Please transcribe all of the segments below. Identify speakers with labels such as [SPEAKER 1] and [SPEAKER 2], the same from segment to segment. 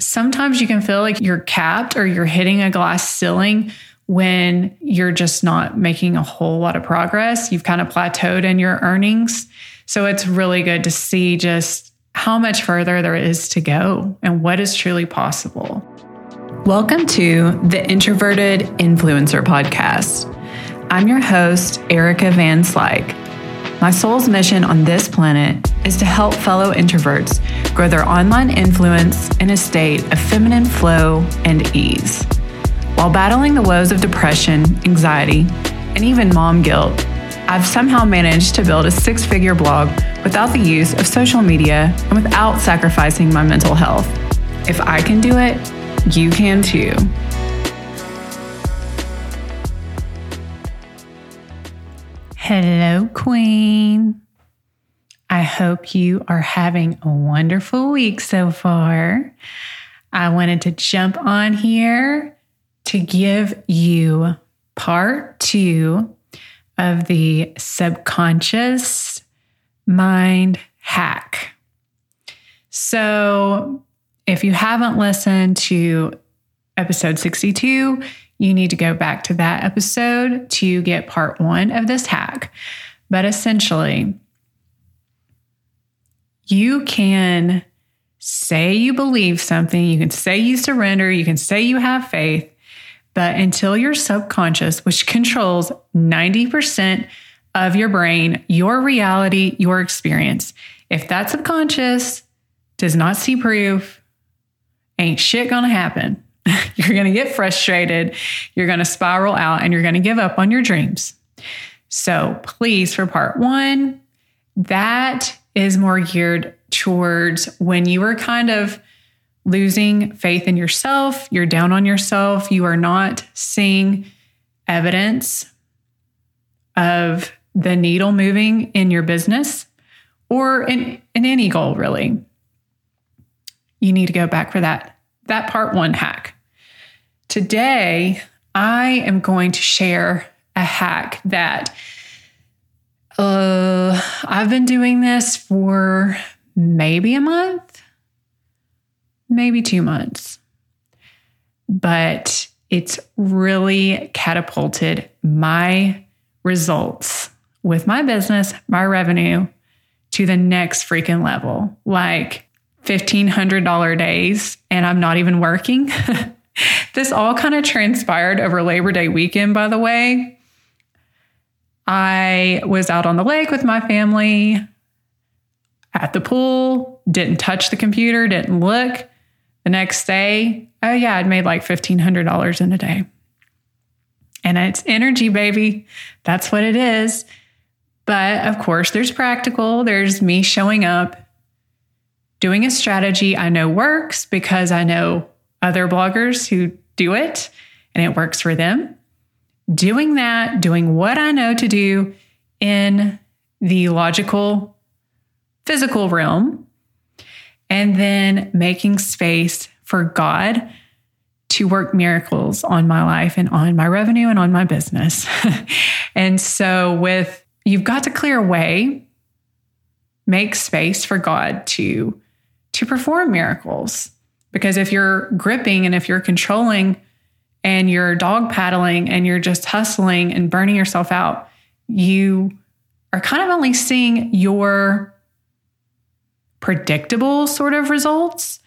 [SPEAKER 1] sometimes you can feel like you're capped or you're hitting a glass ceiling when you're just not making a whole lot of progress. You've kind of plateaued in your earnings. So it's really good to see just how much further there is to go and what is truly possible. Welcome to the Introverted Influencer Podcast. I'm your host, Erica Van Slyke. My soul's mission on this planet is to help fellow introverts grow their online influence in a state of feminine flow and ease. While battling the woes of depression, anxiety, and even mom guilt, I've somehow managed to build a six figure blog without the use of social media and without sacrificing my mental health. If I can do it, you can too. Hello, Queen. I hope you are having a wonderful week so far. I wanted to jump on here to give you part two of the subconscious mind hack. So, if you haven't listened to episode 62, you need to go back to that episode to get part one of this hack. But essentially, you can say you believe something, you can say you surrender, you can say you have faith, but until your subconscious, which controls 90% of your brain, your reality, your experience, if that subconscious does not see proof, ain't shit gonna happen. you're going to get frustrated, you're going to spiral out, and you're going to give up on your dreams. So, please, for part one, that is more geared towards when you are kind of losing faith in yourself, you're down on yourself, you are not seeing evidence of the needle moving in your business or in, in any goal, really. You need to go back for that that part one hack. Today, I am going to share a hack that uh, I've been doing this for maybe a month, maybe two months, but it's really catapulted my results with my business, my revenue to the next freaking level. Like, $1,500 days and I'm not even working. this all kind of transpired over Labor Day weekend, by the way. I was out on the lake with my family at the pool, didn't touch the computer, didn't look. The next day, oh yeah, I'd made like $1,500 in a day. And it's energy, baby. That's what it is. But of course, there's practical, there's me showing up doing a strategy I know works because I know other bloggers who do it and it works for them. Doing that, doing what I know to do in the logical, physical realm, and then making space for God to work miracles on my life and on my revenue and on my business. and so, with you've got to clear a way, make space for God to to perform miracles. Because if you're gripping and if you're controlling and you're dog paddling and you're just hustling and burning yourself out, you are kind of only seeing your predictable sort of results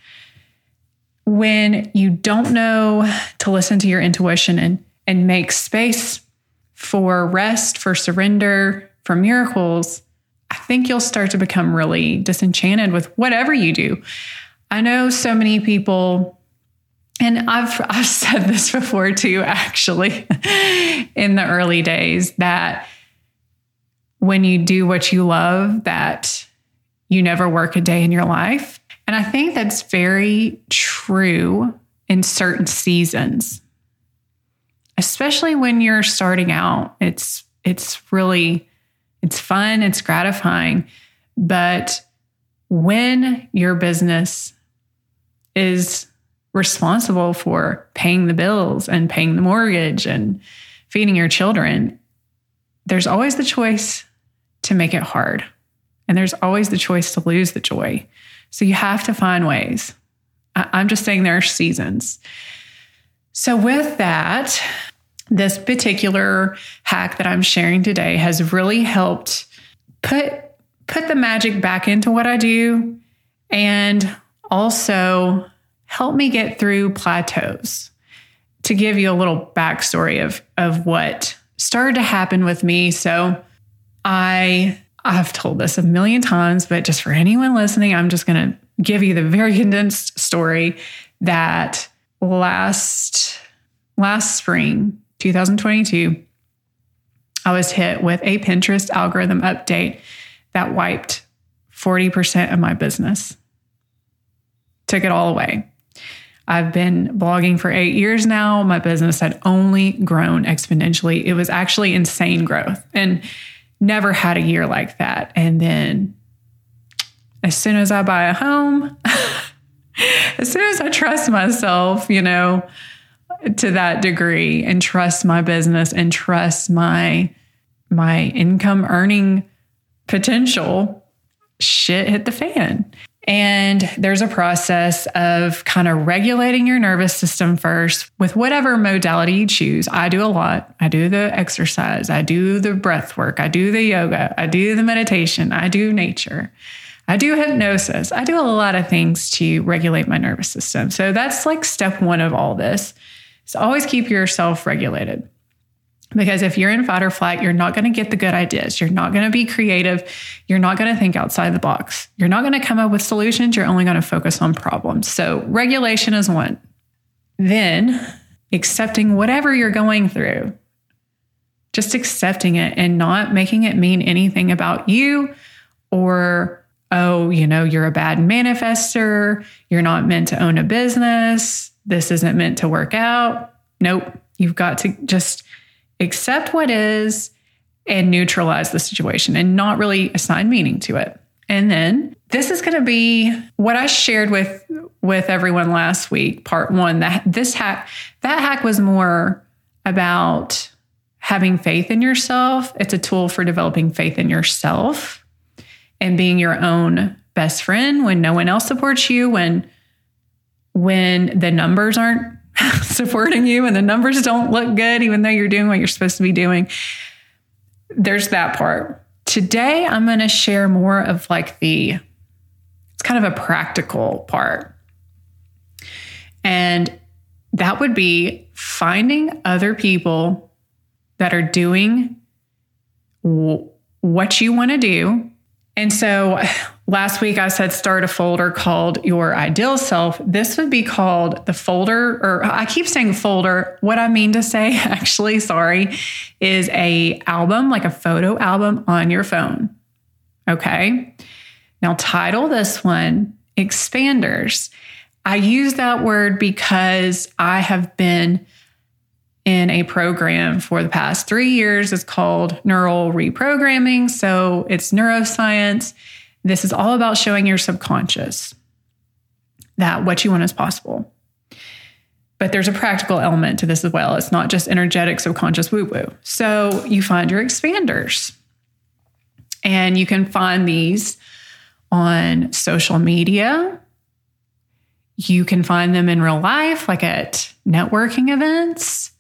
[SPEAKER 1] when you don't know to listen to your intuition and and make space for rest, for surrender, for miracles, I think you'll start to become really disenchanted with whatever you do. I know so many people and I've I've said this before too actually in the early days that when you do what you love that you never work a day in your life. And I think that's very true in certain seasons. Especially when you're starting out. It's it's really it's fun, it's gratifying. But when your business is responsible for paying the bills and paying the mortgage and feeding your children, there's always the choice to make it hard. And there's always the choice to lose the joy. So you have to find ways. I'm just saying there are seasons. So, with that, this particular hack that I'm sharing today has really helped put put the magic back into what I do and also help me get through plateaus. To give you a little backstory of, of what started to happen with me. So I I've told this a million times, but just for anyone listening, I'm just gonna give you the very condensed story that last last spring, 2022, I was hit with a Pinterest algorithm update that wiped 40% of my business. Took it all away. I've been blogging for eight years now. My business had only grown exponentially. It was actually insane growth and never had a year like that. And then as soon as I buy a home, as soon as I trust myself, you know, to that degree and trust my business and trust my my income earning potential, shit hit the fan. And there's a process of kind of regulating your nervous system first with whatever modality you choose. I do a lot. I do the exercise, I do the breath work, I do the yoga, I do the meditation, I do nature. I do hypnosis. I do a lot of things to regulate my nervous system. So that's like step one of all this. So always keep yourself regulated. Because if you're in fight or flight, you're not going to get the good ideas. You're not going to be creative. You're not going to think outside the box. You're not going to come up with solutions. You're only going to focus on problems. So, regulation is one. Then, accepting whatever you're going through, just accepting it and not making it mean anything about you or, oh, you know, you're a bad manifester. You're not meant to own a business. This isn't meant to work out. Nope. You've got to just accept what is and neutralize the situation and not really assign meaning to it. And then this is going to be what I shared with with everyone last week, part 1. That this hack that hack was more about having faith in yourself. It's a tool for developing faith in yourself and being your own best friend when no one else supports you, when when the numbers aren't supporting you and the numbers don't look good, even though you're doing what you're supposed to be doing. There's that part. Today, I'm going to share more of like the, it's kind of a practical part. And that would be finding other people that are doing what you want to do. And so Last week, I said start a folder called Your Ideal Self. This would be called the folder, or I keep saying folder. What I mean to say, actually, sorry, is a album, like a photo album on your phone. Okay. Now, title this one Expanders. I use that word because I have been in a program for the past three years. It's called neural reprogramming. So it's neuroscience this is all about showing your subconscious that what you want is possible. But there's a practical element to this as well. It's not just energetic subconscious woo woo. So you find your expanders. And you can find these on social media. You can find them in real life, like at networking events.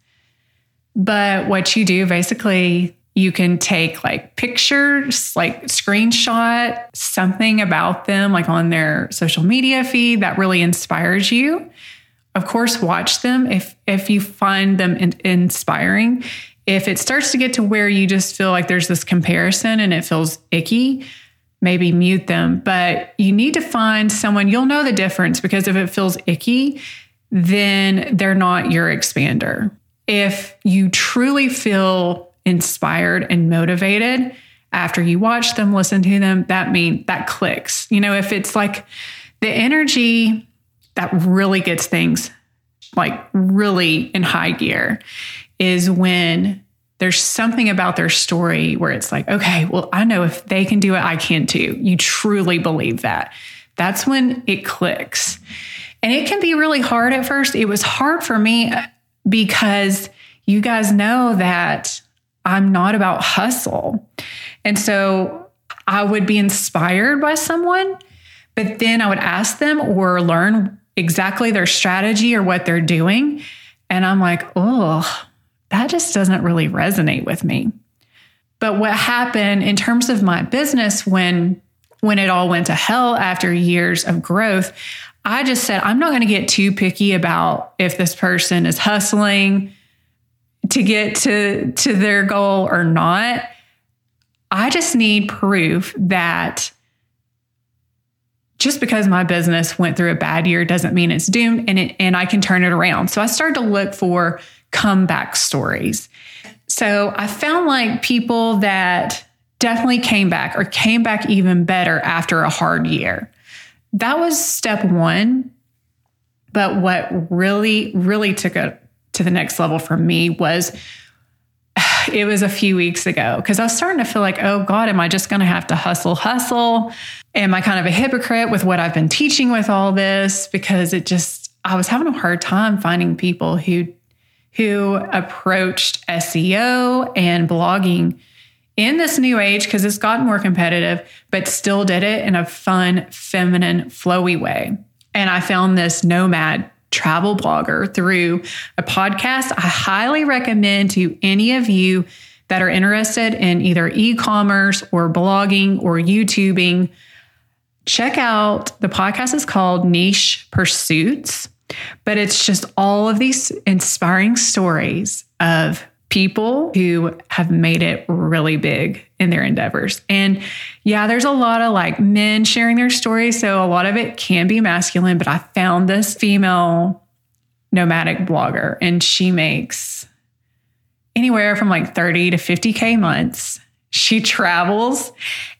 [SPEAKER 1] But what you do basically, you can take like pictures, like screenshot something about them, like on their social media feed that really inspires you. Of course, watch them if if you find them in- inspiring. If it starts to get to where you just feel like there's this comparison and it feels icky, maybe mute them. But you need to find someone you'll know the difference because if it feels icky, then they're not your expander. If you truly feel inspired and motivated after you watch them, listen to them, that mean that clicks. You know, if it's like the energy that really gets things like really in high gear is when there's something about their story where it's like, okay, well, I know if they can do it, I can too. You truly believe that. That's when it clicks. And it can be really hard at first. It was hard for me because you guys know that I'm not about hustle. And so I would be inspired by someone, but then I would ask them or learn exactly their strategy or what they're doing. And I'm like, oh, that just doesn't really resonate with me. But what happened in terms of my business when when it all went to hell after years of growth, I just said, I'm not going to get too picky about if this person is hustling to get to, to their goal or not. I just need proof that just because my business went through a bad year doesn't mean it's doomed and it, and I can turn it around. So I started to look for comeback stories. So I found like people that definitely came back or came back even better after a hard year. That was step one. But what really, really took it to the next level for me was it was a few weeks ago because I was starting to feel like, oh God, am I just going to have to hustle, hustle? Am I kind of a hypocrite with what I've been teaching with all this? Because it just, I was having a hard time finding people who who approached SEO and blogging in this new age because it's gotten more competitive, but still did it in a fun, feminine, flowy way. And I found this nomad travel blogger through a podcast I highly recommend to any of you that are interested in either e commerce or blogging or YouTubing. Check out the podcast is called Niche Pursuits, but it's just all of these inspiring stories of people who have made it really big in their endeavors. And yeah, there's a lot of like men sharing their stories. So a lot of it can be masculine, but I found this female nomadic blogger and she makes anywhere from like 30 to 50K months. She travels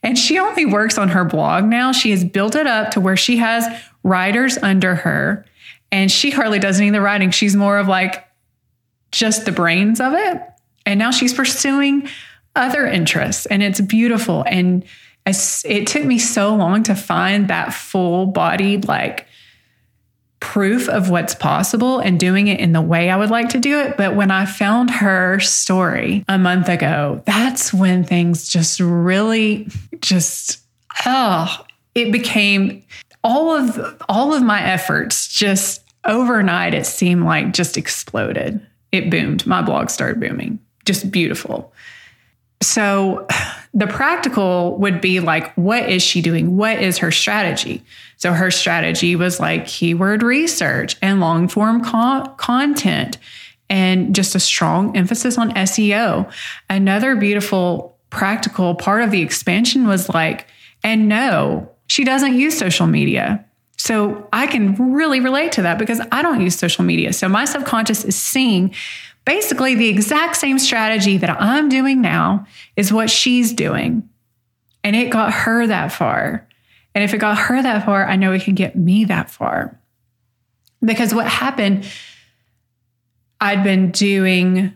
[SPEAKER 1] and she only works on her blog now. She has built it up to where she has writers under her and she hardly does any of the writing. She's more of like just the brains of it. And now she's pursuing other interests, and it's beautiful. And it took me so long to find that full bodied, like, proof of what's possible and doing it in the way I would like to do it. But when I found her story a month ago, that's when things just really just oh, it became all of all of my efforts just overnight it seemed like just exploded it boomed. My blog started booming. Just beautiful. So the practical would be like, what is she doing? What is her strategy? So her strategy was like keyword research and long form content and just a strong emphasis on SEO. Another beautiful practical part of the expansion was like, and no, she doesn't use social media. So I can really relate to that because I don't use social media. So my subconscious is seeing basically the exact same strategy that I'm doing now is what she's doing. And it got her that far. And if it got her that far, I know it can get me that far. Because what happened, I'd been doing,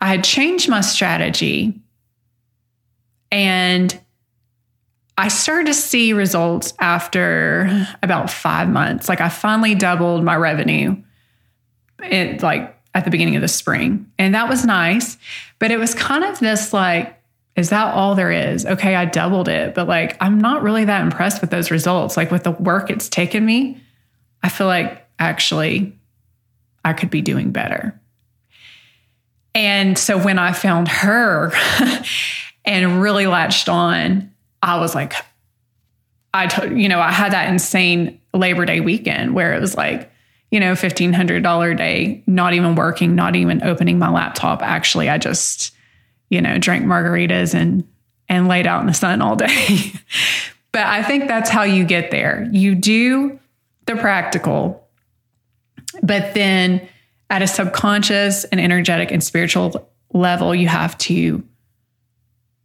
[SPEAKER 1] I had changed my strategy and I started to see results after about five months. Like I finally doubled my revenue. It like at the beginning of the spring. And that was nice. But it was kind of this like, is that all there is? Okay, I doubled it, but like I'm not really that impressed with those results. Like with the work it's taken me, I feel like actually I could be doing better. And so when I found her and really latched on, I was like, I, t- you know, I had that insane Labor Day weekend where it was like, you know, $1,500 day, not even working, not even opening my laptop. Actually, I just, you know, drank margaritas and, and laid out in the sun all day. but I think that's how you get there. You do the practical, but then at a subconscious and energetic and spiritual level, you have to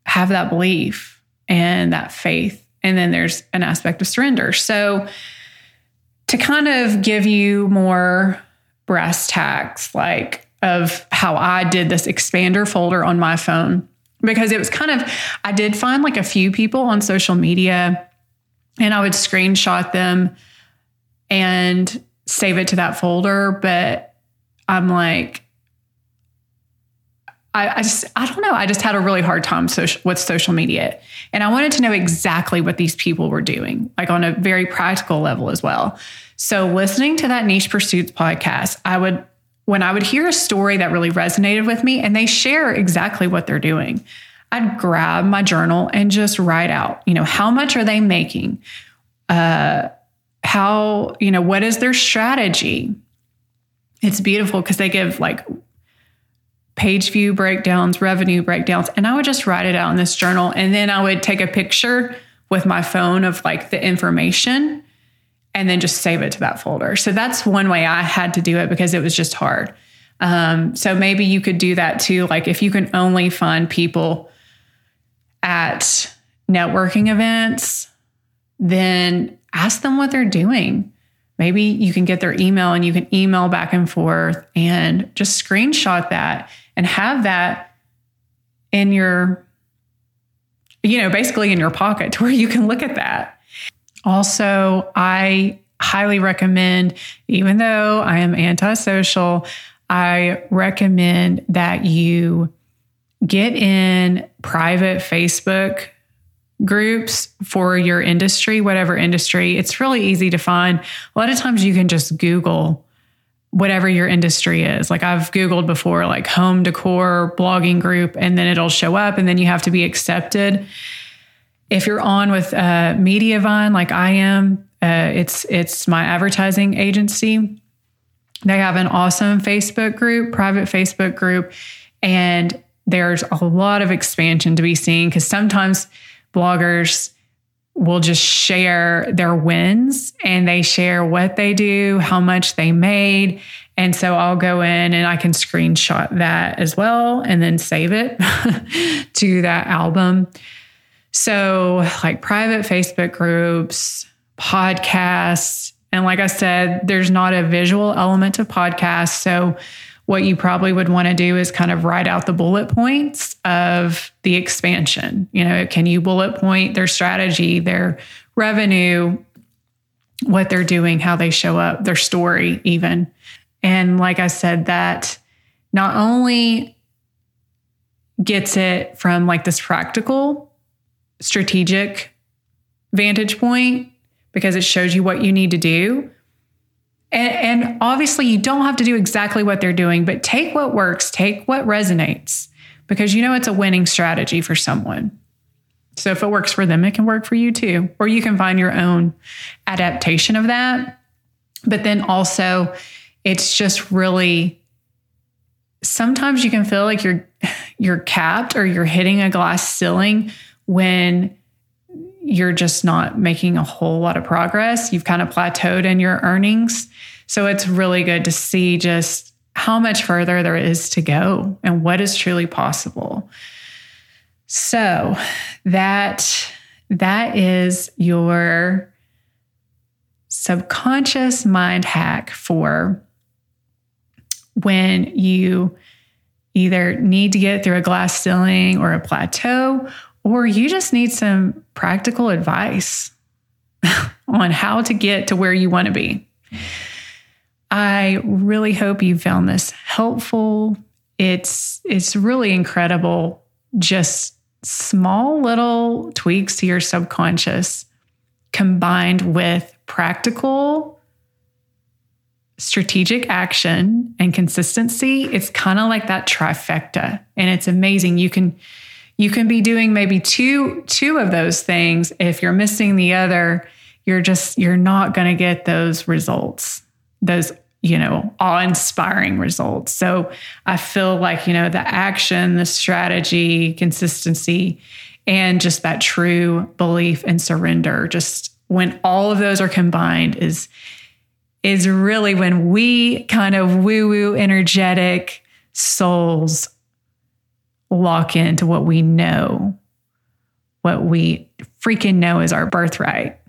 [SPEAKER 1] have that belief and that faith. And then there's an aspect of surrender. So, to kind of give you more brass tacks, like of how I did this expander folder on my phone, because it was kind of, I did find like a few people on social media and I would screenshot them and save it to that folder. But I'm like, I, I, just I don't know. I just had a really hard time social, with social media, and I wanted to know exactly what these people were doing, like on a very practical level as well. So, listening to that Niche Pursuits podcast, I would, when I would hear a story that really resonated with me and they share exactly what they're doing, I'd grab my journal and just write out, you know, how much are they making? Uh, how, you know, what is their strategy? It's beautiful because they give like page view breakdowns, revenue breakdowns, and I would just write it out in this journal. And then I would take a picture with my phone of like the information and then just save it to that folder. So that's one way I had to do it because it was just hard. Um, so maybe you could do that too. Like if you can only find people at networking events, then ask them what they're doing. Maybe you can get their email and you can email back and forth and just screenshot that and have that in your, you know, basically in your pocket to where you can look at that. Also, I highly recommend, even though I am antisocial, I recommend that you get in private Facebook groups for your industry, whatever industry. It's really easy to find. A lot of times you can just Google whatever your industry is. Like I've Googled before, like home decor blogging group, and then it'll show up, and then you have to be accepted. If you're on with uh, Mediavine, like I am, uh, it's it's my advertising agency. They have an awesome Facebook group, private Facebook group, and there's a lot of expansion to be seen because sometimes bloggers will just share their wins and they share what they do, how much they made. And so I'll go in and I can screenshot that as well and then save it to that album. So, like private Facebook groups, podcasts, and like I said, there's not a visual element to podcasts. So, what you probably would want to do is kind of write out the bullet points of the expansion. You know, can you bullet point their strategy, their revenue, what they're doing, how they show up, their story, even. And like I said, that not only gets it from like this practical, strategic vantage point, because it shows you what you need to do, and, and obviously, you don't have to do exactly what they're doing, but take what works, take what resonates, because you know it's a winning strategy for someone. So if it works for them, it can work for you too. Or you can find your own adaptation of that. But then also, it's just really sometimes you can feel like you're you're capped or you're hitting a glass ceiling when you're just not making a whole lot of progress. You've kind of plateaued in your earnings. So it's really good to see just how much further there is to go and what is truly possible. So that that is your subconscious mind hack for when you either need to get through a glass ceiling or a plateau or you just need some practical advice on how to get to where you want to be. I really hope you found this helpful. It's it's really incredible just small little tweaks to your subconscious combined with practical strategic action and consistency. It's kind of like that trifecta and it's amazing. You can you can be doing maybe two two of those things. If you're missing the other you're just you're not going to get those results those you know awe-inspiring results. So i feel like you know the action the strategy consistency and just that true belief and surrender just when all of those are combined is is really when we kind of woo woo energetic souls lock into what we know, what we freaking know is our birthright.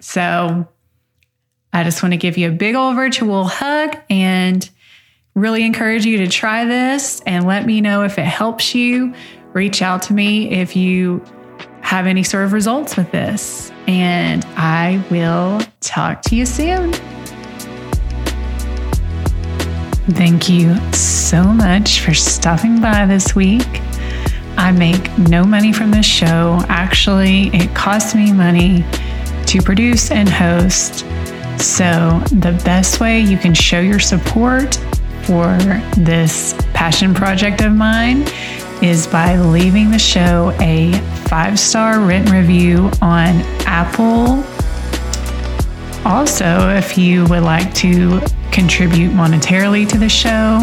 [SPEAKER 1] So I just want to give you a big old virtual hug and really encourage you to try this and let me know if it helps you. Reach out to me if you have any sort of results with this. And I will talk to you soon. Thank you so much for stopping by this week. I make no money from this show. Actually, it costs me money to produce and host. So, the best way you can show your support for this passion project of mine is by leaving the show a five star written review on Apple. Also, if you would like to contribute monetarily to the show,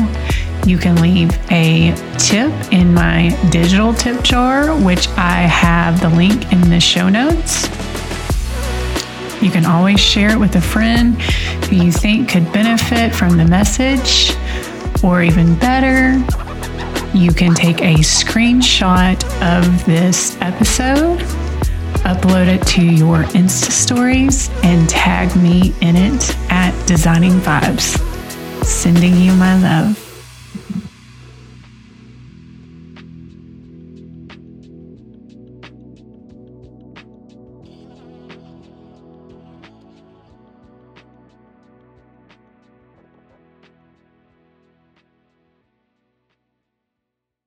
[SPEAKER 1] you can leave a tip in my digital tip jar, which I have the link in the show notes. You can always share it with a friend who you think could benefit from the message, or even better, you can take a screenshot of this episode, upload it to your Insta stories, and tag me in it at Designing Vibes. Sending you my love.